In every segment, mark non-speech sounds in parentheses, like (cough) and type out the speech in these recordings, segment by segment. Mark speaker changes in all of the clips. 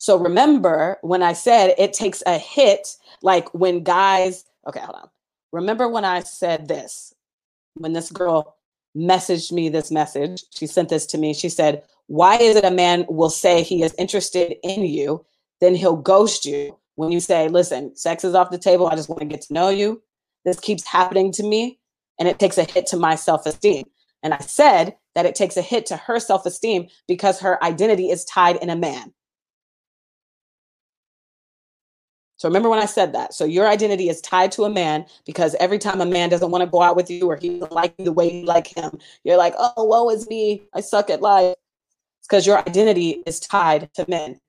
Speaker 1: So remember when I said it takes a hit, like when guys, okay, hold on. Remember when I said this, when this girl messaged me this message, she sent this to me. She said, Why is it a man will say he is interested in you, then he'll ghost you when you say, Listen, sex is off the table. I just want to get to know you. This keeps happening to me, and it takes a hit to my self esteem. And I said that it takes a hit to her self esteem because her identity is tied in a man. So remember when I said that. So your identity is tied to a man because every time a man doesn't want to go out with you or he doesn't like you the way you like him, you're like, oh, woe is me. I suck at life. Because your identity is tied to men.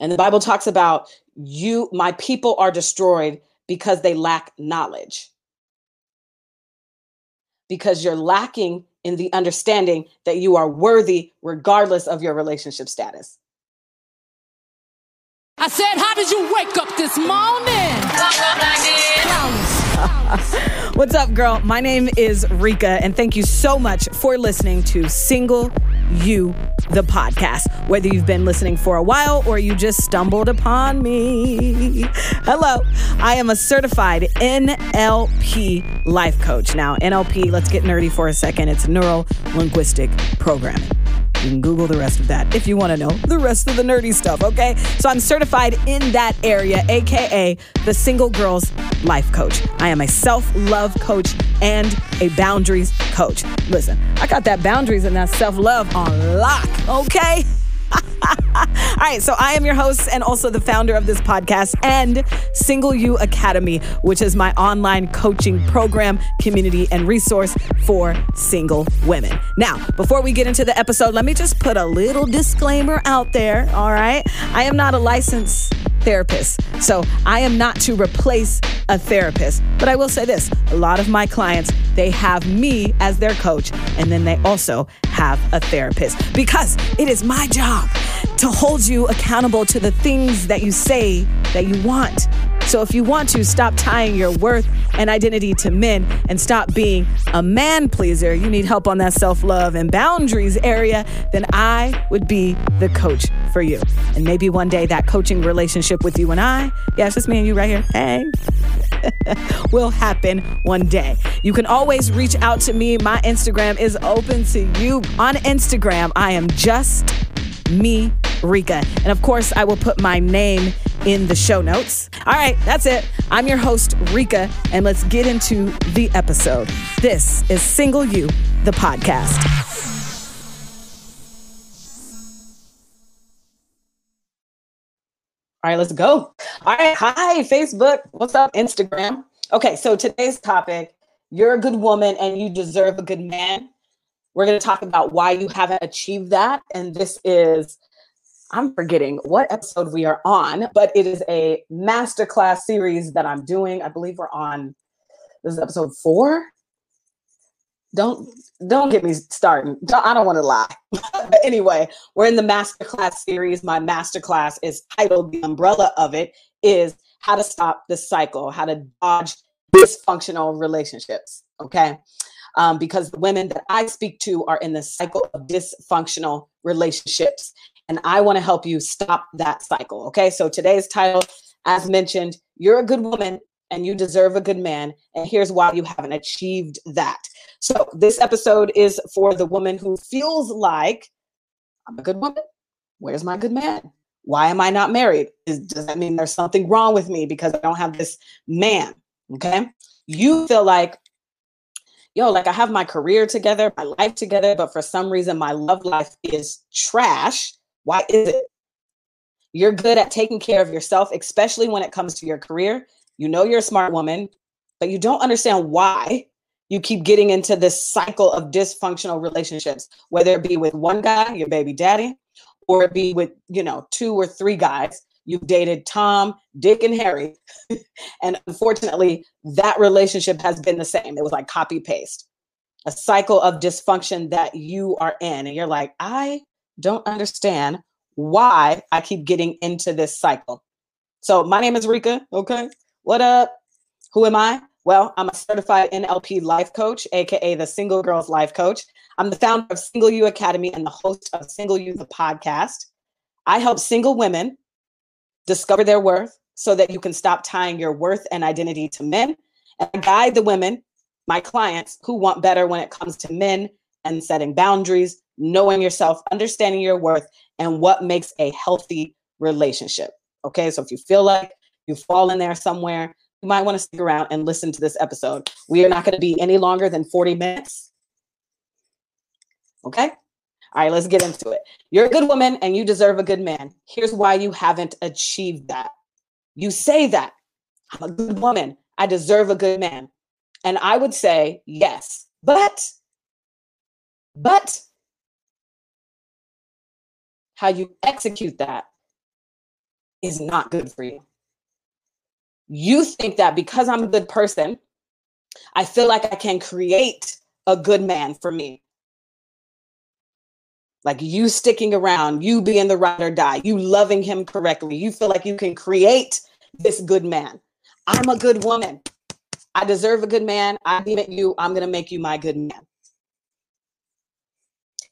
Speaker 1: And the Bible talks about you, my people are destroyed because they lack knowledge. Because you're lacking in the understanding that you are worthy regardless of your relationship status.
Speaker 2: I said, How did you wake up this morning? (laughs)
Speaker 3: What's up, girl? My name is Rika, and thank you so much for listening to Single You, the podcast. Whether you've been listening for a while or you just stumbled upon me. Hello, I am a certified NLP life coach. Now, NLP, let's get nerdy for a second, it's neuro linguistic programming. You can Google the rest of that if you want to know the rest of the nerdy stuff, okay? So I'm certified in that area, AKA the Single Girls Life Coach. I am a self love coach and a boundaries coach. Listen, I got that boundaries and that self love on lock, okay? All right, so I am your host and also the founder of this podcast and Single You Academy, which is my online coaching program, community, and resource for single women. Now, before we get into the episode, let me just put a little disclaimer out there. All right, I am not a licensed therapist. So I am not to replace a therapist. But I will say this a lot of my clients, they have me as their coach, and then they also have a therapist because it is my job to hold you accountable to the things that you say that you want. So if you want to stop tying your worth and identity to men and stop being a man pleaser, you need help on that self love and boundaries area, then I would be the coach for you. And maybe one day that coaching relationship with you and I, yeah, it's just me and you right here, hey, (laughs) will happen one day. You can always reach out to me. My Instagram is open to you. On Instagram, I am just me, Rika. And of course, I will put my name in the show notes. All right, that's it. I'm your host, Rika, and let's get into the episode. This is Single You, the podcast.
Speaker 1: All right, let's go. All right, hi, Facebook. What's up, Instagram? Okay, so today's topic you're a good woman and you deserve a good man. We're going to talk about why you haven't achieved that. And this is, I'm forgetting what episode we are on, but it is a masterclass series that I'm doing. I believe we're on, this is episode four. Don't don't get me started. I don't want to lie. (laughs) but anyway, we're in the masterclass series. My masterclass is titled the umbrella of it is how to stop the cycle, how to dodge dysfunctional relationships. Okay um, because the women that I speak to are in the cycle of dysfunctional relationships. And I want to help you stop that cycle. Okay. So today's title, as mentioned, you're a good woman and you deserve a good man. And here's why you haven't achieved that. So this episode is for the woman who feels like I'm a good woman. Where's my good man? Why am I not married? Is, does that mean there's something wrong with me because I don't have this man? Okay. You feel like yo, like I have my career together, my life together, but for some reason my love life is trash. Why is it? You're good at taking care of yourself, especially when it comes to your career. You know you're a smart woman, but you don't understand why you keep getting into this cycle of dysfunctional relationships, whether it be with one guy, your baby daddy, or it be with, you know, two or three guys You've dated Tom, Dick, and Harry. (laughs) and unfortunately, that relationship has been the same. It was like copy paste, a cycle of dysfunction that you are in. And you're like, I don't understand why I keep getting into this cycle. So, my name is Rika. Okay. What up? Who am I? Well, I'm a certified NLP life coach, aka the Single Girls Life Coach. I'm the founder of Single You Academy and the host of Single You the podcast. I help single women discover their worth so that you can stop tying your worth and identity to men and guide the women, my clients, who want better when it comes to men and setting boundaries, knowing yourself, understanding your worth, and what makes a healthy relationship. Okay, so if you feel like you fall in there somewhere, you might want to stick around and listen to this episode. We are not going to be any longer than 40 minutes. Okay? All right, let's get into it. You're a good woman and you deserve a good man. Here's why you haven't achieved that. You say that I'm a good woman. I deserve a good man. And I would say, yes, but, but how you execute that is not good for you. You think that because I'm a good person, I feel like I can create a good man for me. Like you sticking around, you being the ride or die, you loving him correctly. You feel like you can create this good man. I'm a good woman. I deserve a good man. I it you. I'm going to make you my good man.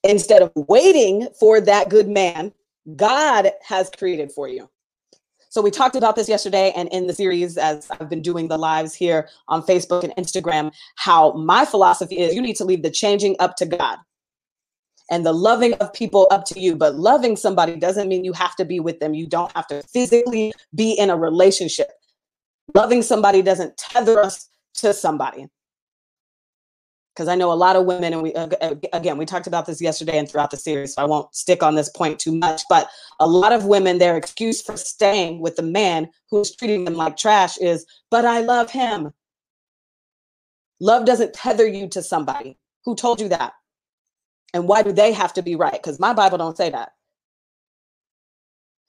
Speaker 1: Instead of waiting for that good man, God has created for you. So we talked about this yesterday and in the series as I've been doing the lives here on Facebook and Instagram, how my philosophy is you need to leave the changing up to God and the loving of people up to you. But loving somebody doesn't mean you have to be with them. You don't have to physically be in a relationship. Loving somebody doesn't tether us to somebody. Because I know a lot of women, and we again we talked about this yesterday and throughout the series, so I won't stick on this point too much. But a lot of women, their excuse for staying with the man who's treating them like trash is, "But I love him." Love doesn't tether you to somebody. Who told you that? And why do they have to be right? Because my Bible don't say that.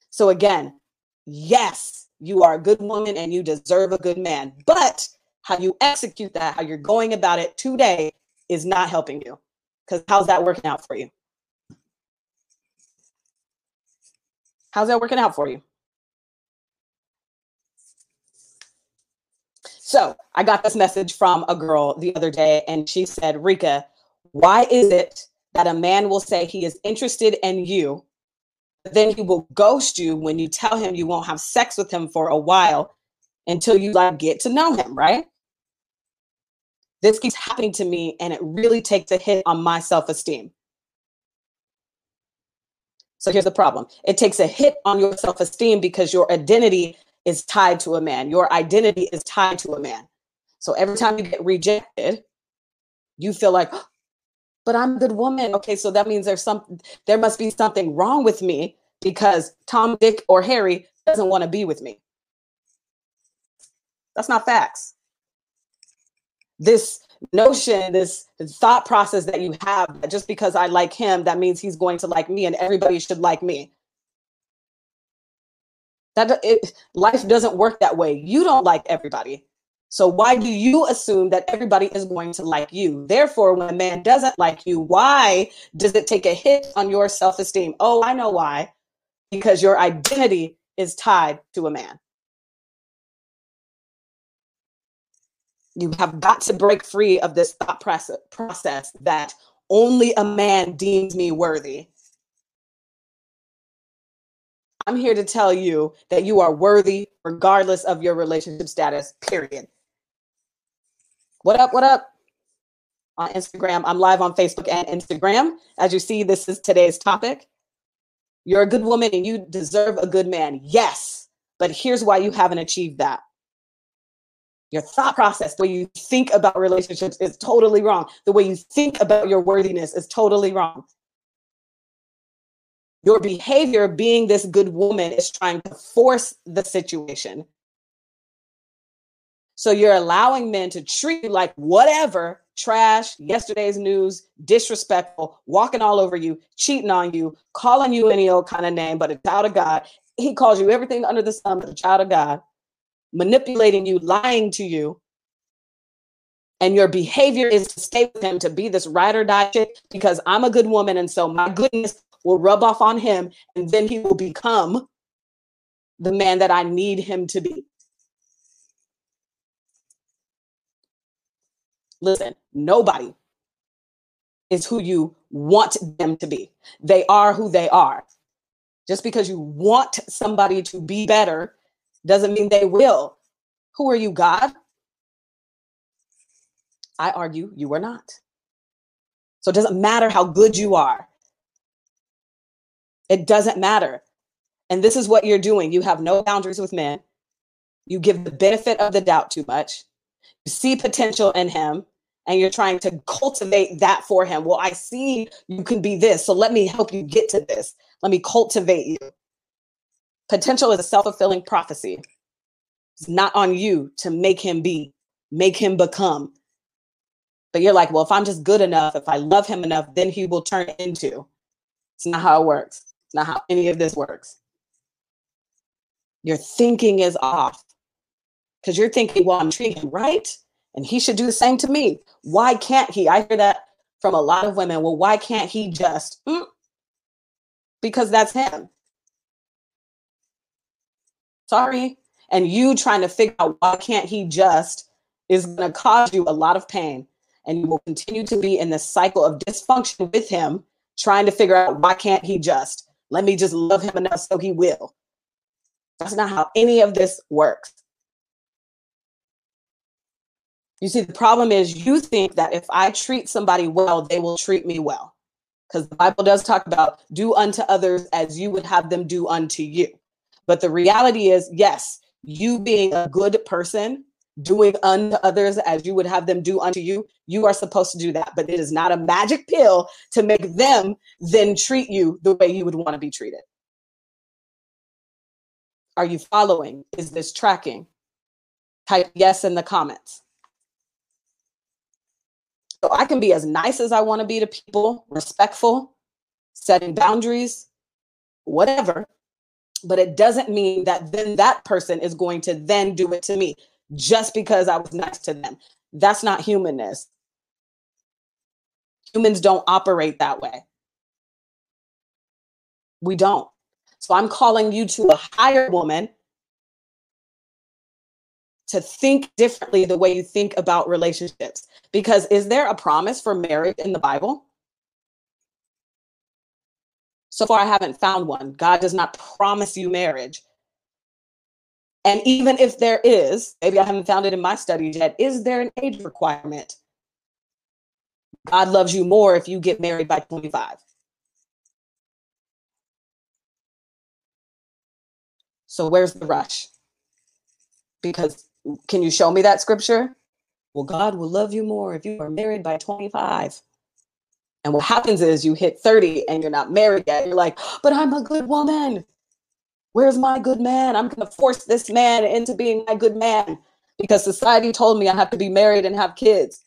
Speaker 1: So again, yes, you are a good woman and you deserve a good man. But how you execute that, how you're going about it today is not helping you. Because how's that working out for you? How's that working out for you? So I got this message from a girl the other day, and she said, Rika, why is it that a man will say he is interested in you, then he will ghost you when you tell him you won't have sex with him for a while until you like get to know him, right? This keeps happening to me and it really takes a hit on my self-esteem. So here's the problem. It takes a hit on your self-esteem because your identity is tied to a man. Your identity is tied to a man. So every time you get rejected, you feel like, but I'm a good woman. Okay, so that means there's some there must be something wrong with me because Tom, Dick, or Harry doesn't want to be with me. That's not facts. This notion, this thought process that you have that just because I like him, that means he's going to like me and everybody should like me. That it, life doesn't work that way. You don't like everybody. So why do you assume that everybody is going to like you? Therefore, when a man doesn't like you, why does it take a hit on your self-esteem? Oh, I know why. Because your identity is tied to a man. You have got to break free of this thought process that only a man deems me worthy. I'm here to tell you that you are worthy regardless of your relationship status, period. What up? What up? On Instagram, I'm live on Facebook and Instagram. As you see, this is today's topic. You're a good woman and you deserve a good man. Yes, but here's why you haven't achieved that your thought process, the way you think about relationships is totally wrong. The way you think about your worthiness is totally wrong. Your behavior, being this good woman, is trying to force the situation. So you're allowing men to treat you like whatever trash, yesterday's news, disrespectful, walking all over you, cheating on you, calling you any old kind of name, but a child of God. He calls you everything under the sun, but a child of God manipulating you, lying to you, and your behavior is to stay with him to be this ride or die chick because I'm a good woman, and so my goodness will rub off on him, and then he will become the man that I need him to be. Listen, nobody is who you want them to be. They are who they are. Just because you want somebody to be better doesn't mean they will. Who are you, God? I argue you are not. So it doesn't matter how good you are. It doesn't matter. And this is what you're doing. You have no boundaries with men. You give the benefit of the doubt too much. You see potential in him and you're trying to cultivate that for him. Well, I see you can be this. So let me help you get to this. Let me cultivate you. Potential is a self fulfilling prophecy. It's not on you to make him be, make him become. But you're like, well, if I'm just good enough, if I love him enough, then he will turn into. It's not how it works. It's not how any of this works. Your thinking is off because you're thinking, well, I'm treating him right and he should do the same to me. Why can't he? I hear that from a lot of women. Well, why can't he just? Mm, because that's him. Sorry. And you trying to figure out why can't he just is going to cause you a lot of pain. And you will continue to be in this cycle of dysfunction with him, trying to figure out why can't he just? Let me just love him enough so he will. That's not how any of this works. You see, the problem is you think that if I treat somebody well, they will treat me well. Because the Bible does talk about do unto others as you would have them do unto you. But the reality is, yes, you being a good person, doing unto others as you would have them do unto you, you are supposed to do that. But it is not a magic pill to make them then treat you the way you would want to be treated. Are you following? Is this tracking? Type yes in the comments. So I can be as nice as I want to be to people, respectful, setting boundaries, whatever. But it doesn't mean that then that person is going to then do it to me just because I was nice to them. That's not humanness. Humans don't operate that way. We don't. So I'm calling you to a higher woman to think differently the way you think about relationships. Because is there a promise for marriage in the Bible? So far, I haven't found one. God does not promise you marriage. And even if there is, maybe I haven't found it in my studies yet, is there an age requirement? God loves you more if you get married by 25. So where's the rush? Because can you show me that scripture? Well, God will love you more if you are married by 25. And what happens is you hit 30 and you're not married yet. You're like, but I'm a good woman. Where's my good man? I'm going to force this man into being my good man because society told me I have to be married and have kids.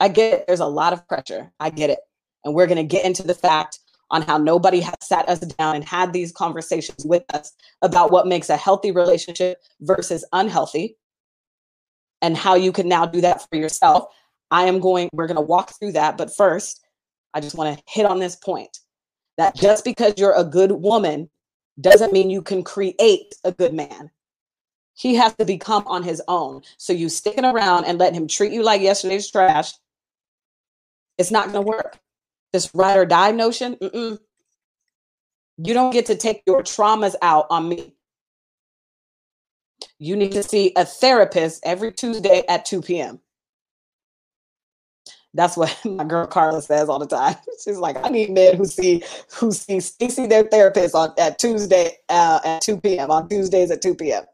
Speaker 1: I get it. There's a lot of pressure. I get it. And we're going to get into the fact on how nobody has sat us down and had these conversations with us about what makes a healthy relationship versus unhealthy and how you can now do that for yourself. I am going, we're going to walk through that. But first, I just want to hit on this point that just because you're a good woman doesn't mean you can create a good man. He has to become on his own. So you sticking around and letting him treat you like yesterday's trash, it's not going to work. This ride or die notion, mm-mm. you don't get to take your traumas out on me. You need to see a therapist every Tuesday at 2 p.m. That's what (laughs) my girl Carla says all the time. (laughs) She's like, I need men who see who see see their therapist on at Tuesday uh, at 2 p.m. on Tuesdays at 2 p.m.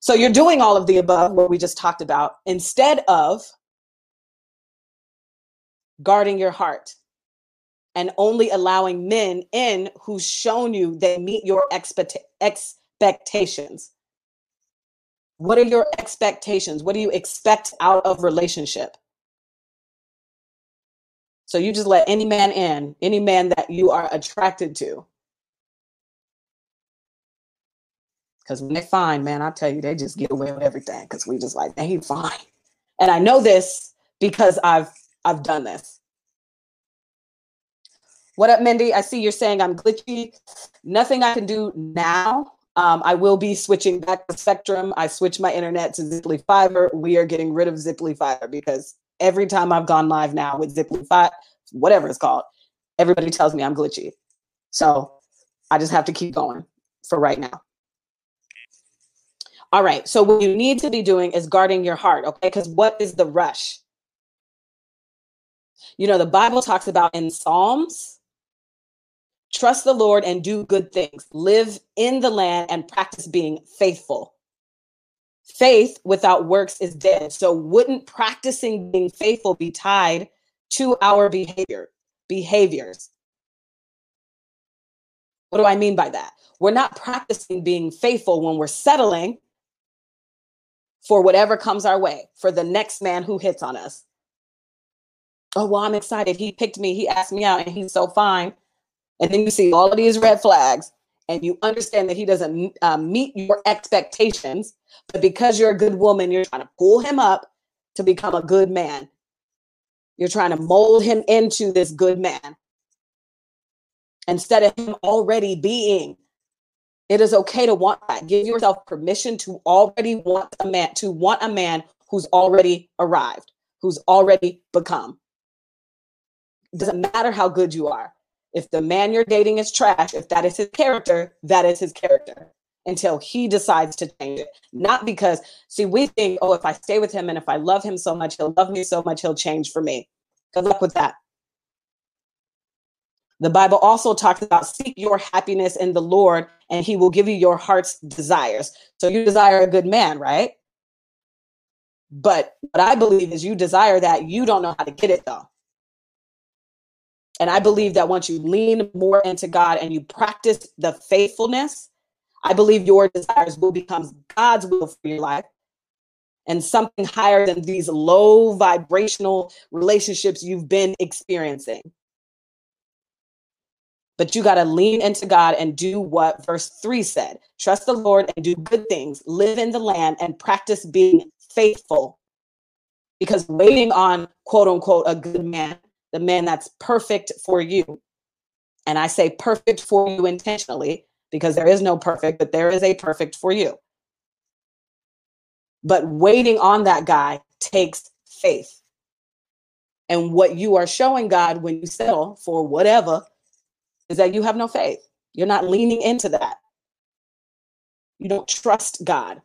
Speaker 1: So you're doing all of the above, what we just talked about, instead of guarding your heart and only allowing men in who's shown you they meet your expect- expectations. What are your expectations? What do you expect out of relationship? So you just let any man in, any man that you are attracted to. Because when they find, man, I tell you, they just get away with everything. Because we just like, they fine. And I know this because I've I've done this. What up, Mindy? I see you're saying I'm glitchy. Nothing I can do now um, I will be switching back to Spectrum. I switched my internet to Ziply Fiber. We are getting rid of Ziply Fiber because every time I've gone live now with Ziply Fiber, whatever it's called, everybody tells me I'm glitchy. So I just have to keep going for right now. All right. So what you need to be doing is guarding your heart, okay? Because what is the rush? You know, the Bible talks about in Psalms, trust the Lord and do good things, live in the land and practice being faithful. Faith without works is dead. So wouldn't practicing being faithful be tied to our behavior, behaviors? What do I mean by that? We're not practicing being faithful when we're settling for whatever comes our way, for the next man who hits on us. Oh, well, I'm excited. He picked me, he asked me out, and he's so fine. And then you see all of these red flags, and you understand that he doesn't uh, meet your expectations. But because you're a good woman, you're trying to pull him up to become a good man. You're trying to mold him into this good man instead of him already being. It is okay to want that. Give yourself permission to already want a man, to want a man who's already arrived, who's already become. Doesn't matter how good you are. If the man you're dating is trash, if that is his character, that is his character until he decides to change it. Not because, see, we think, oh, if I stay with him and if I love him so much, he'll love me so much, he'll change for me. Good luck with that. The Bible also talks about seek your happiness in the Lord and he will give you your heart's desires. So you desire a good man, right? But what I believe is you desire that, you don't know how to get it though. And I believe that once you lean more into God and you practice the faithfulness, I believe your desires will become God's will for your life and something higher than these low vibrational relationships you've been experiencing. But you got to lean into God and do what verse 3 said trust the Lord and do good things, live in the land and practice being faithful. Because waiting on quote unquote a good man, the man that's perfect for you, and I say perfect for you intentionally because there is no perfect, but there is a perfect for you. But waiting on that guy takes faith. And what you are showing God when you settle for whatever is that you have no faith. You're not leaning into that. You don't trust God.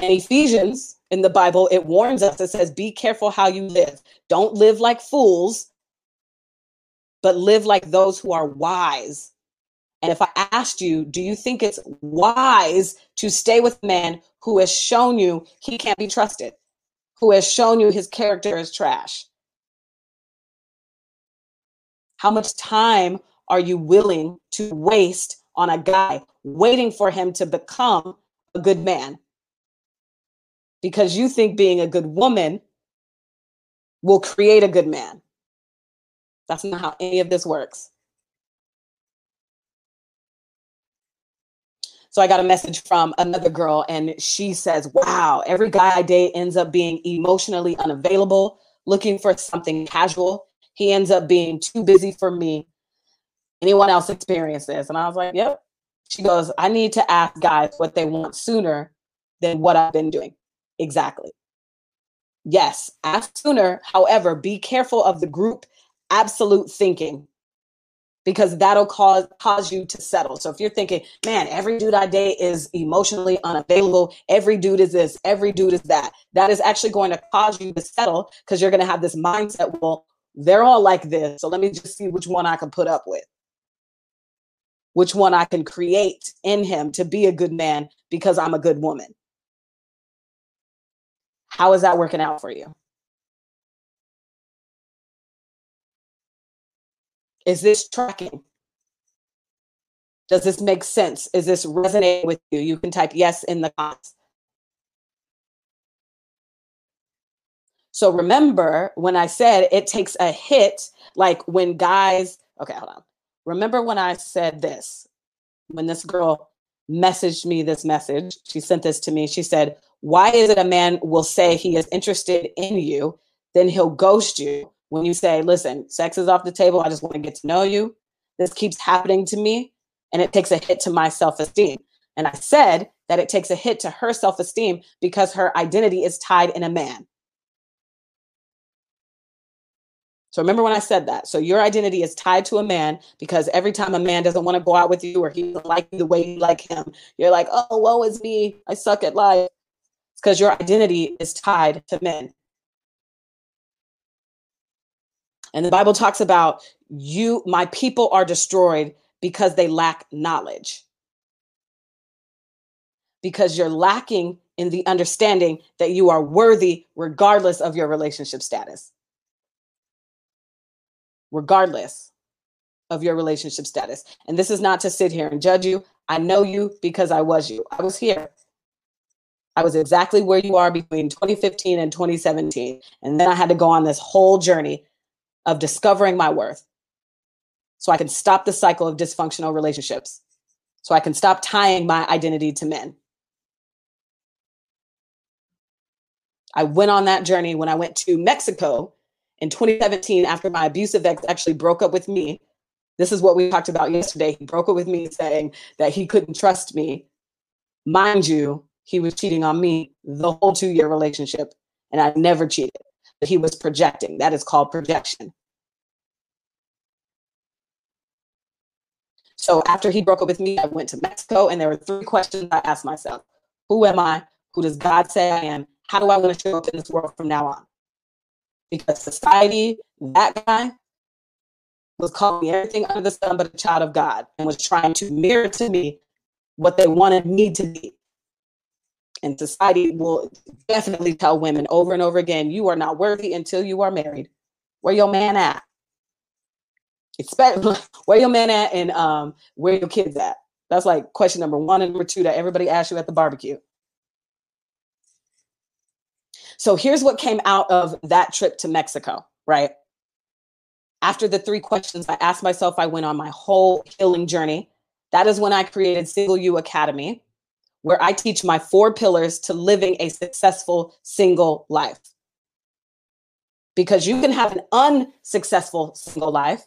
Speaker 1: And Ephesians in the Bible, it warns us, it says, Be careful how you live. Don't live like fools, but live like those who are wise. And if I asked you, do you think it's wise to stay with a man who has shown you he can't be trusted, who has shown you his character is trash? How much time are you willing to waste on a guy waiting for him to become a good man? Because you think being a good woman will create a good man. That's not how any of this works. So I got a message from another girl, and she says, Wow, every guy I date ends up being emotionally unavailable, looking for something casual he ends up being too busy for me. Anyone else experience this? And I was like, yep. She goes, I need to ask guys what they want sooner than what I've been doing. Exactly. Yes, ask sooner. However, be careful of the group absolute thinking because that'll cause cause you to settle. So if you're thinking, man, every dude I date is emotionally unavailable, every dude is this, every dude is that, that is actually going to cause you to settle because you're going to have this mindset, well, they're all like this. So let me just see which one I can put up with. Which one I can create in him to be a good man because I'm a good woman. How is that working out for you? Is this tracking? Does this make sense? Is this resonating with you? You can type yes in the comments. So remember when I said it takes a hit, like when guys, okay, hold on. Remember when I said this, when this girl messaged me this message, she sent this to me. She said, Why is it a man will say he is interested in you, then he'll ghost you when you say, Listen, sex is off the table. I just want to get to know you. This keeps happening to me, and it takes a hit to my self esteem. And I said, that it takes a hit to her self esteem because her identity is tied in a man. So remember when I said that. So your identity is tied to a man because every time a man doesn't want to go out with you or he doesn't like you the way you like him, you're like, oh, woe is me. I suck at life. Because your identity is tied to men. And the Bible talks about you, my people are destroyed because they lack knowledge. Because you're lacking in the understanding that you are worthy regardless of your relationship status regardless of your relationship status. And this is not to sit here and judge you. I know you because I was you. I was here. I was exactly where you are between 2015 and 2017. And then I had to go on this whole journey of discovering my worth so I can stop the cycle of dysfunctional relationships, so I can stop tying my identity to men. I went on that journey when I went to Mexico in 2017, after my abusive ex actually broke up with me, this is what we talked about yesterday. He broke up with me saying that he couldn't trust me. Mind you, he was cheating on me the whole two year relationship, and I never cheated. But he was projecting. That is called projection. So after he broke up with me, I went to Mexico, and there were three questions I asked myself Who am I? Who does God say I am? How do I want to show up in this world from now on? because society, that guy, was calling me everything under the sun but a child of God and was trying to mirror to me what they wanted me to be. And society will definitely tell women over and over again, you are not worthy until you are married. Where your man at? Expect (laughs) where your man at and um where your kids at? That's like question number one and number two that everybody asks you at the barbecue. So here's what came out of that trip to Mexico, right? After the three questions I asked myself, I went on my whole healing journey. That is when I created Single You Academy, where I teach my four pillars to living a successful single life. Because you can have an unsuccessful single life,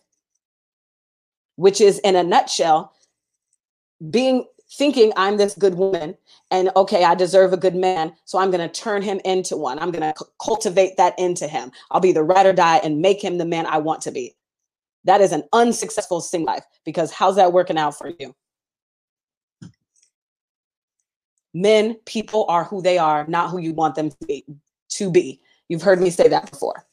Speaker 1: which is in a nutshell, being thinking I'm this good woman and okay, I deserve a good man. So I'm going to turn him into one. I'm going to c- cultivate that into him. I'll be the ride or die and make him the man I want to be. That is an unsuccessful single life because how's that working out for you? Men, people are who they are, not who you want them to be. To be. You've heard me say that before.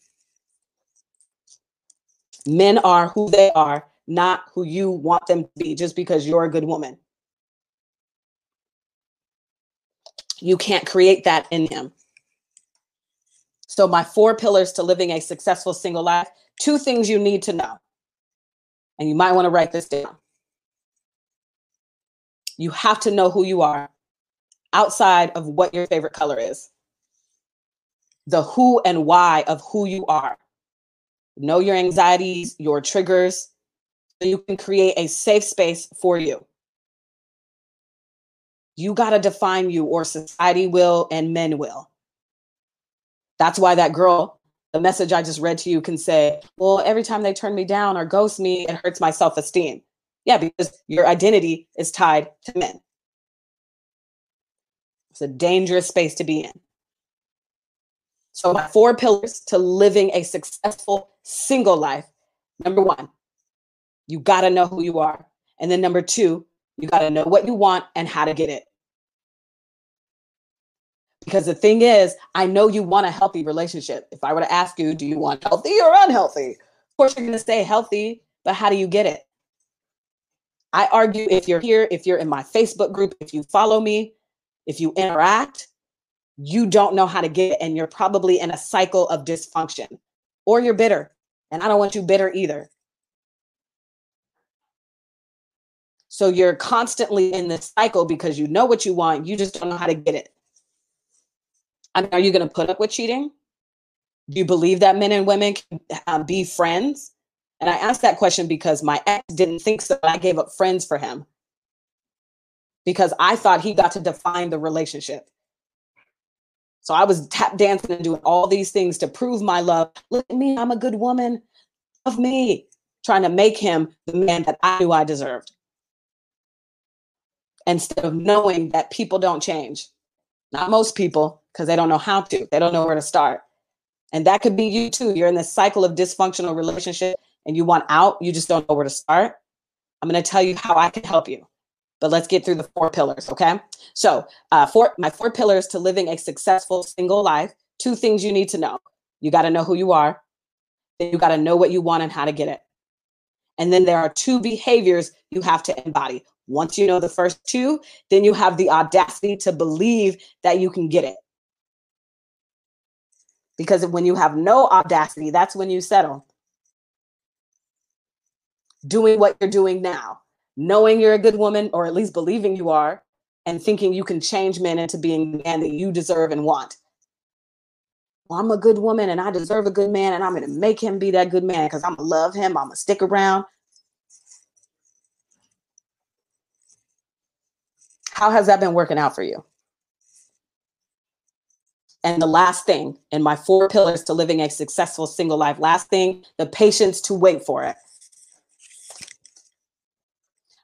Speaker 1: Men are who they are, not who you want them to be just because you're a good woman. You can't create that in him. So, my four pillars to living a successful single life two things you need to know. And you might want to write this down. You have to know who you are outside of what your favorite color is. The who and why of who you are. Know your anxieties, your triggers, so you can create a safe space for you. You got to define you, or society will and men will. That's why that girl, the message I just read to you can say, well, every time they turn me down or ghost me, it hurts my self esteem. Yeah, because your identity is tied to men. It's a dangerous space to be in. So, my four pillars to living a successful single life number one, you got to know who you are. And then number two, you got to know what you want and how to get it. Because the thing is, I know you want a healthy relationship. If I were to ask you, do you want healthy or unhealthy? Of course, you're going to say healthy, but how do you get it? I argue if you're here, if you're in my Facebook group, if you follow me, if you interact, you don't know how to get it. And you're probably in a cycle of dysfunction or you're bitter. And I don't want you bitter either. So you're constantly in this cycle because you know what you want, you just don't know how to get it. I mean, are you going to put up with cheating? Do you believe that men and women can um, be friends? And I asked that question because my ex didn't think so. I gave up friends for him because I thought he got to define the relationship. So I was tap dancing and doing all these things to prove my love. Look at me, I'm a good woman. Love me. Trying to make him the man that I knew I deserved. instead of knowing that people don't change. Not most people, because they don't know how to, they don't know where to start. And that could be you too. You're in this cycle of dysfunctional relationship and you want out, you just don't know where to start. I'm going to tell you how I can help you. But let's get through the four pillars, okay? So, uh, four, my four pillars to living a successful single life. Two things you need to know. You got to know who you are. Then you got to know what you want and how to get it. And then there are two behaviors you have to embody. Once you know the first two, then you have the audacity to believe that you can get it. Because when you have no audacity, that's when you settle. Doing what you're doing now, knowing you're a good woman, or at least believing you are, and thinking you can change men into being the man that you deserve and want. Well, I'm a good woman and I deserve a good man, and I'm going to make him be that good man because I'm going to love him. I'm going to stick around. How has that been working out for you? And the last thing in my four pillars to living a successful single life, last thing, the patience to wait for it.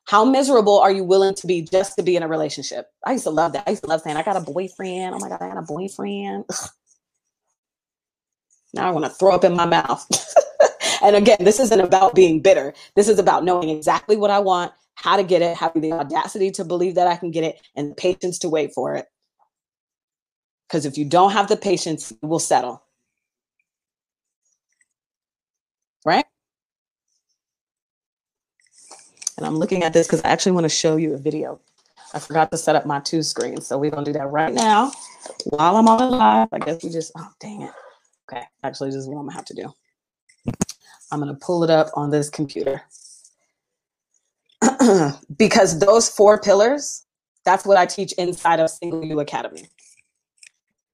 Speaker 1: How miserable are you willing to be just to be in a relationship? I used to love that. I used to love saying, I got a boyfriend. Oh my God, I got a boyfriend. Ugh. Now I want to throw up in my mouth. (laughs) and again, this isn't about being bitter. This is about knowing exactly what I want, how to get it, having the audacity to believe that I can get it, and the patience to wait for it. Because if you don't have the patience, you will settle. Right? And I'm looking at this because I actually want to show you a video. I forgot to set up my two screens. So we're going to do that right now while I'm on the live. I guess we just, oh, dang it. Okay. Actually, this is what I'm going to have to do. I'm going to pull it up on this computer. (clears throat) because those four pillars, that's what I teach inside of Single You Academy.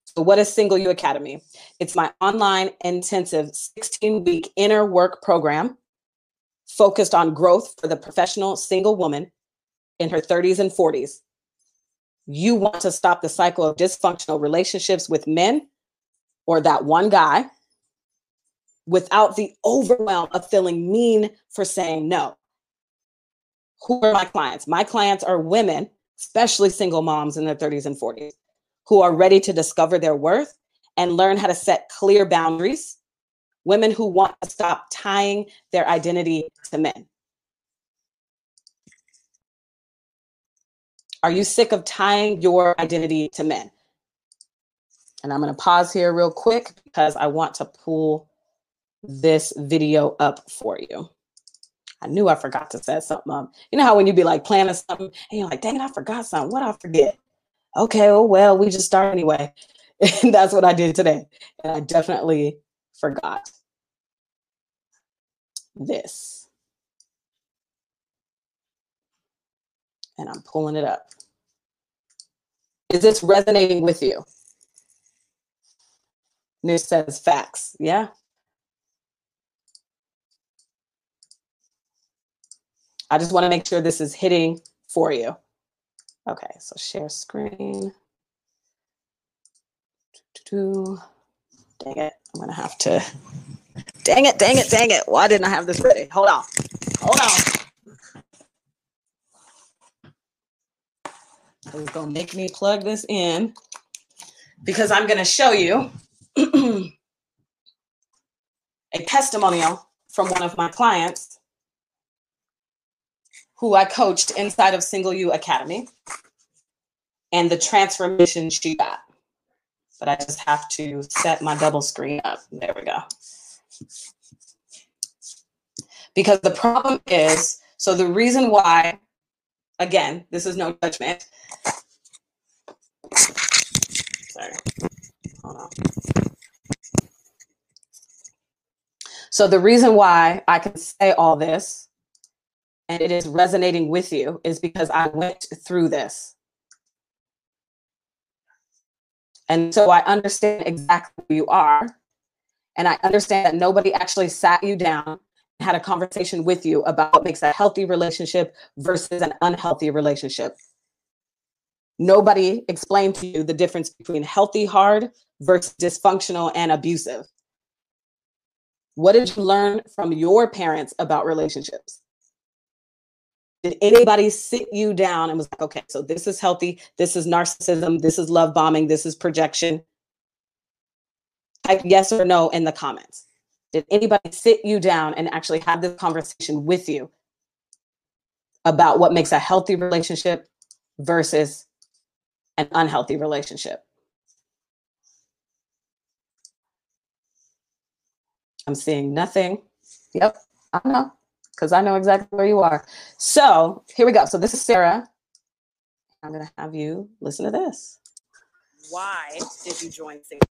Speaker 1: So, what is Single You Academy? It's my online intensive 16 week inner work program focused on growth for the professional single woman in her 30s and 40s. You want to stop the cycle of dysfunctional relationships with men or that one guy without the overwhelm of feeling mean for saying no. Who are my clients? My clients are women, especially single moms in their 30s and 40s, who are ready to discover their worth and learn how to set clear boundaries women who want to stop tying their identity to men. Are you sick of tying your identity to men? And I'm going to pause here real quick because I want to pull this video up for you. I knew I forgot to set something up. You know how when you be like planning something and you're like, dang I forgot something. What I forget? Okay, oh well, we just start anyway. (laughs) And that's what I did today. And I definitely forgot this. And I'm pulling it up. Is this resonating with you? News says facts. Yeah. I just want to make sure this is hitting for you. Okay, so share screen. Dang it, I'm gonna have to Dang it, dang it, dang it. Why didn't I have this ready? Hold on. Hold on. It's to make me plug this in because I'm to show you (clears throat) a testimonial from one of my clients who I coached inside of Single You Academy and the transformation she got. But I just have to set my double screen up. There we go. Because the problem is, so the reason why, again, this is no judgment. Sorry. Hold on. So the reason why I can say all this and it is resonating with you is because I went through this. And so I understand exactly who you are and I understand that nobody actually sat you down and had a conversation with you about what makes a healthy relationship versus an unhealthy relationship. Nobody explained to you the difference between healthy hard versus dysfunctional and abusive. What did you learn from your parents about relationships? Did anybody sit you down and was like, okay, so this is healthy, this is narcissism, this is love bombing, this is projection? Type yes or no in the comments. Did anybody sit you down and actually have this conversation with you about what makes a healthy relationship versus an unhealthy relationship? I'm seeing nothing. Yep, I know because I know exactly where you are. So here we go. So this is Sarah. I'm going to have you listen to this. Why did you join Single?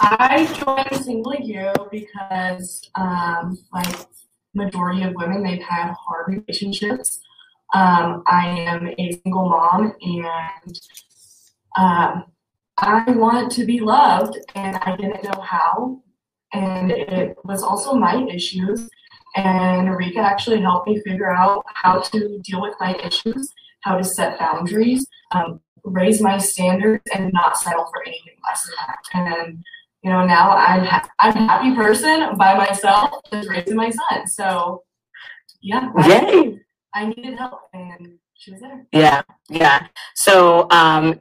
Speaker 4: I joined Single You because, um, like majority of women, they've had hard relationships. Um, I am a single mom, and um, I want to be loved, and I didn't know how. And it was also my issues and Rika actually helped me figure out how to deal with my issues, how to set boundaries, um, raise my standards, and not settle for anything less than that. And you know, now I'm ha- I'm a happy person by myself, just raising my son. So yeah,
Speaker 5: Yay!
Speaker 4: I, I needed help, and she was there.
Speaker 5: Yeah, yeah. So, um,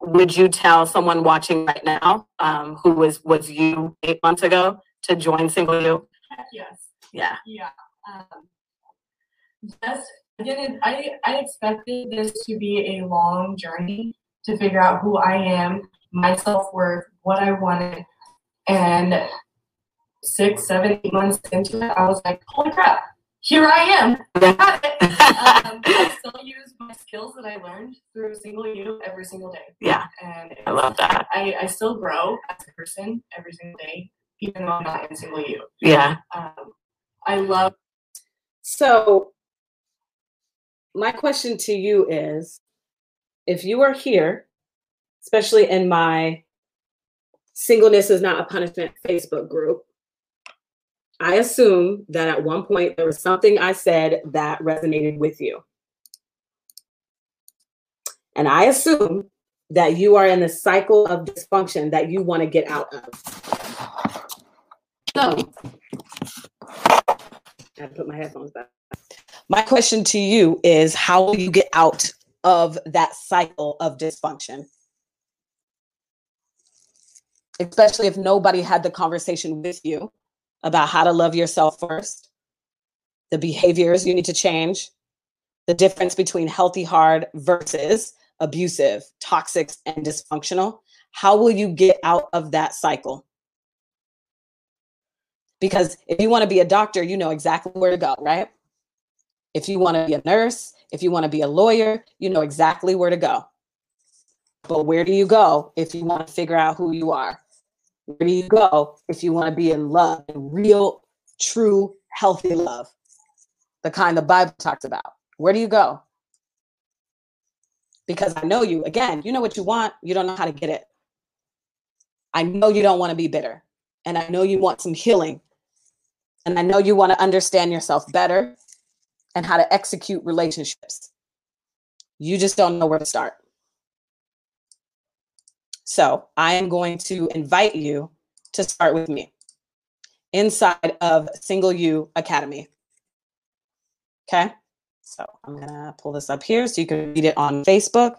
Speaker 5: would you tell someone watching right now, um, who was was you eight months ago, to join Single You?
Speaker 4: Yes.
Speaker 5: Yeah.
Speaker 4: Yeah. Um, just I didn't. I I expected this to be a long journey to figure out who I am, my self worth, what I wanted, and six, seven, eight months into it, I was like, holy crap, here I am. Got (laughs) um, I still use my skills that I learned through Single You every single day.
Speaker 5: Yeah.
Speaker 4: And
Speaker 5: I love that.
Speaker 4: I, I still grow as a person every single day, even though I'm not in Single You.
Speaker 5: Yeah.
Speaker 4: Um, I love
Speaker 1: So, my question to you is if you are here, especially in my Singleness is Not a Punishment Facebook group, I assume that at one point there was something I said that resonated with you. And I assume that you are in the cycle of dysfunction that you want to get out of. So, I put my headphones back. My question to you is how will you get out of that cycle of dysfunction? Especially if nobody had the conversation with you about how to love yourself first, the behaviors you need to change, the difference between healthy hard versus abusive, toxic, and dysfunctional. How will you get out of that cycle? Because if you want to be a doctor, you know exactly where to go, right? If you want to be a nurse, if you want to be a lawyer, you know exactly where to go. But where do you go if you want to figure out who you are? Where do you go if you want to be in love, in real, true, healthy love? The kind the Bible talks about. Where do you go? Because I know you, again, you know what you want, you don't know how to get it. I know you don't want to be bitter, and I know you want some healing, and I know you want to understand yourself better and how to execute relationships. You just don't know where to start. So I am going to invite you to start with me inside of Single You Academy. Okay. So I'm going to pull this up here so you can read it on Facebook.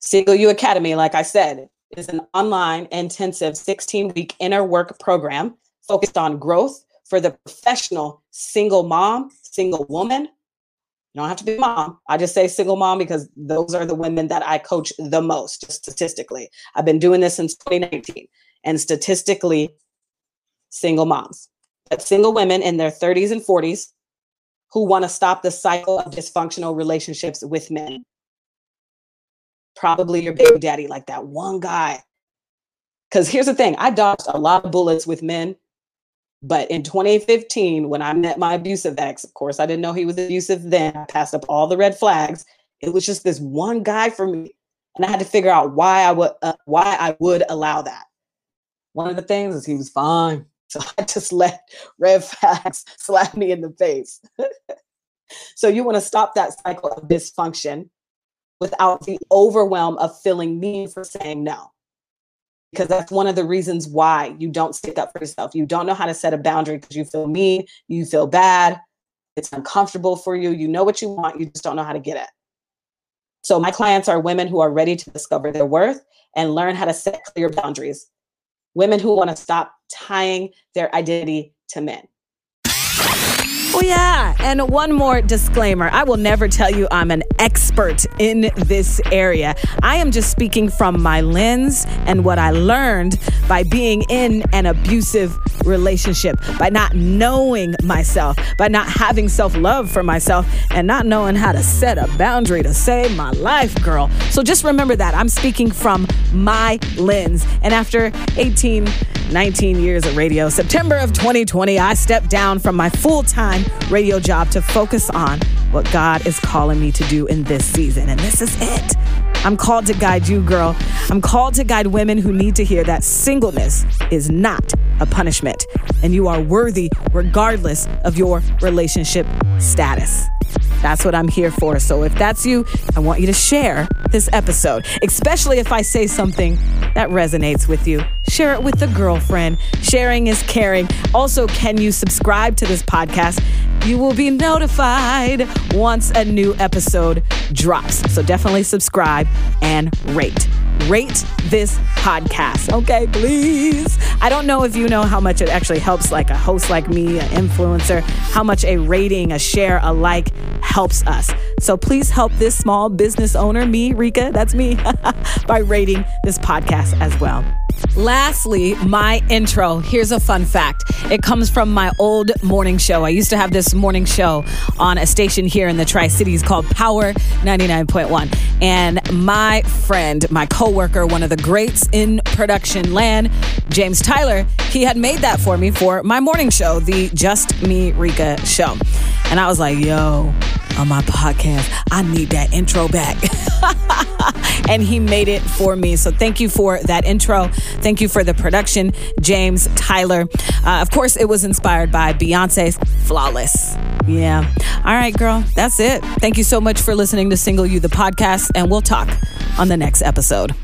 Speaker 1: Single You Academy, like I said, is an online intensive 16 week inner work program focused on growth for the professional single mom, single woman. You don't have to be mom. I just say single mom because those are the women that I coach the most statistically. I've been doing this since 2019 and statistically single moms. But single women in their 30s and 40s who want to stop the cycle of dysfunctional relationships with men. Probably your baby daddy, like that one guy. Because here's the thing I dodged a lot of bullets with men but in 2015, when I met my abusive ex, of course, I didn't know he was abusive then. I passed up all the red flags. It was just this one guy for me, and I had to figure out why I would uh, why I would allow that. One of the things is he was fine, (laughs) so I just let red (laughs) flags slap me in the face. (laughs) so you want to stop that cycle of dysfunction without the overwhelm of feeling mean for saying no because that's one of the reasons why you don't stick up for yourself. You don't know how to set a boundary because you feel mean, you feel bad.
Speaker 6: it's uncomfortable for you. You know what you want, you just don't know how to get it. So, my clients are women who are ready to discover their worth and learn how to set clear boundaries. Women who want to stop tying their identity to men.
Speaker 1: Oh, yeah. And one more disclaimer I will never tell you I'm an expert in this area. I am just speaking from my lens and what I learned by being in an abusive relationship, by not knowing myself, by not having self love for myself, and not knowing how to set a boundary to save my life, girl. So just remember that I'm speaking from my lens. And after 18, 19 years of radio, September of 2020, I stepped down from my full time radio job to focus on what God is calling me to do in this season. And this is it. I'm called to guide you, girl. I'm called to guide women who need to hear that singleness is not a punishment and you are worthy regardless of your relationship status. That's what I'm here for. So if that's you, I want you to share this episode, especially if I say something that resonates with you. Share it with a girlfriend. Sharing is caring. Also, can you subscribe to this podcast? You will be notified once a new episode drops. So definitely subscribe and rate rate this podcast. Okay, please. I don't know if you know how much it actually helps, like a host like me, an influencer, how much a rating, a share, a like helps us. So please help this small business owner, me, Rika, that's me, (laughs) by rating this podcast as well. Lastly, my intro. Here's a fun fact. It comes from my old morning show. I used to have this morning show on a station here in the Tri Cities called Power 99.1. And my friend, my coworker, one of the greats in production land, James Tyler, he had made that for me for my morning show, the Just Me Rika show. And I was like, yo, on my podcast. I need that intro back. (laughs) and he made it for me. So thank you for that intro. Thank you for the production, James Tyler. Uh, of course, it was inspired by Beyonce's Flawless. Yeah. All right, girl. That's it. Thank you so much for listening to Single You, the podcast, and we'll talk on the next episode.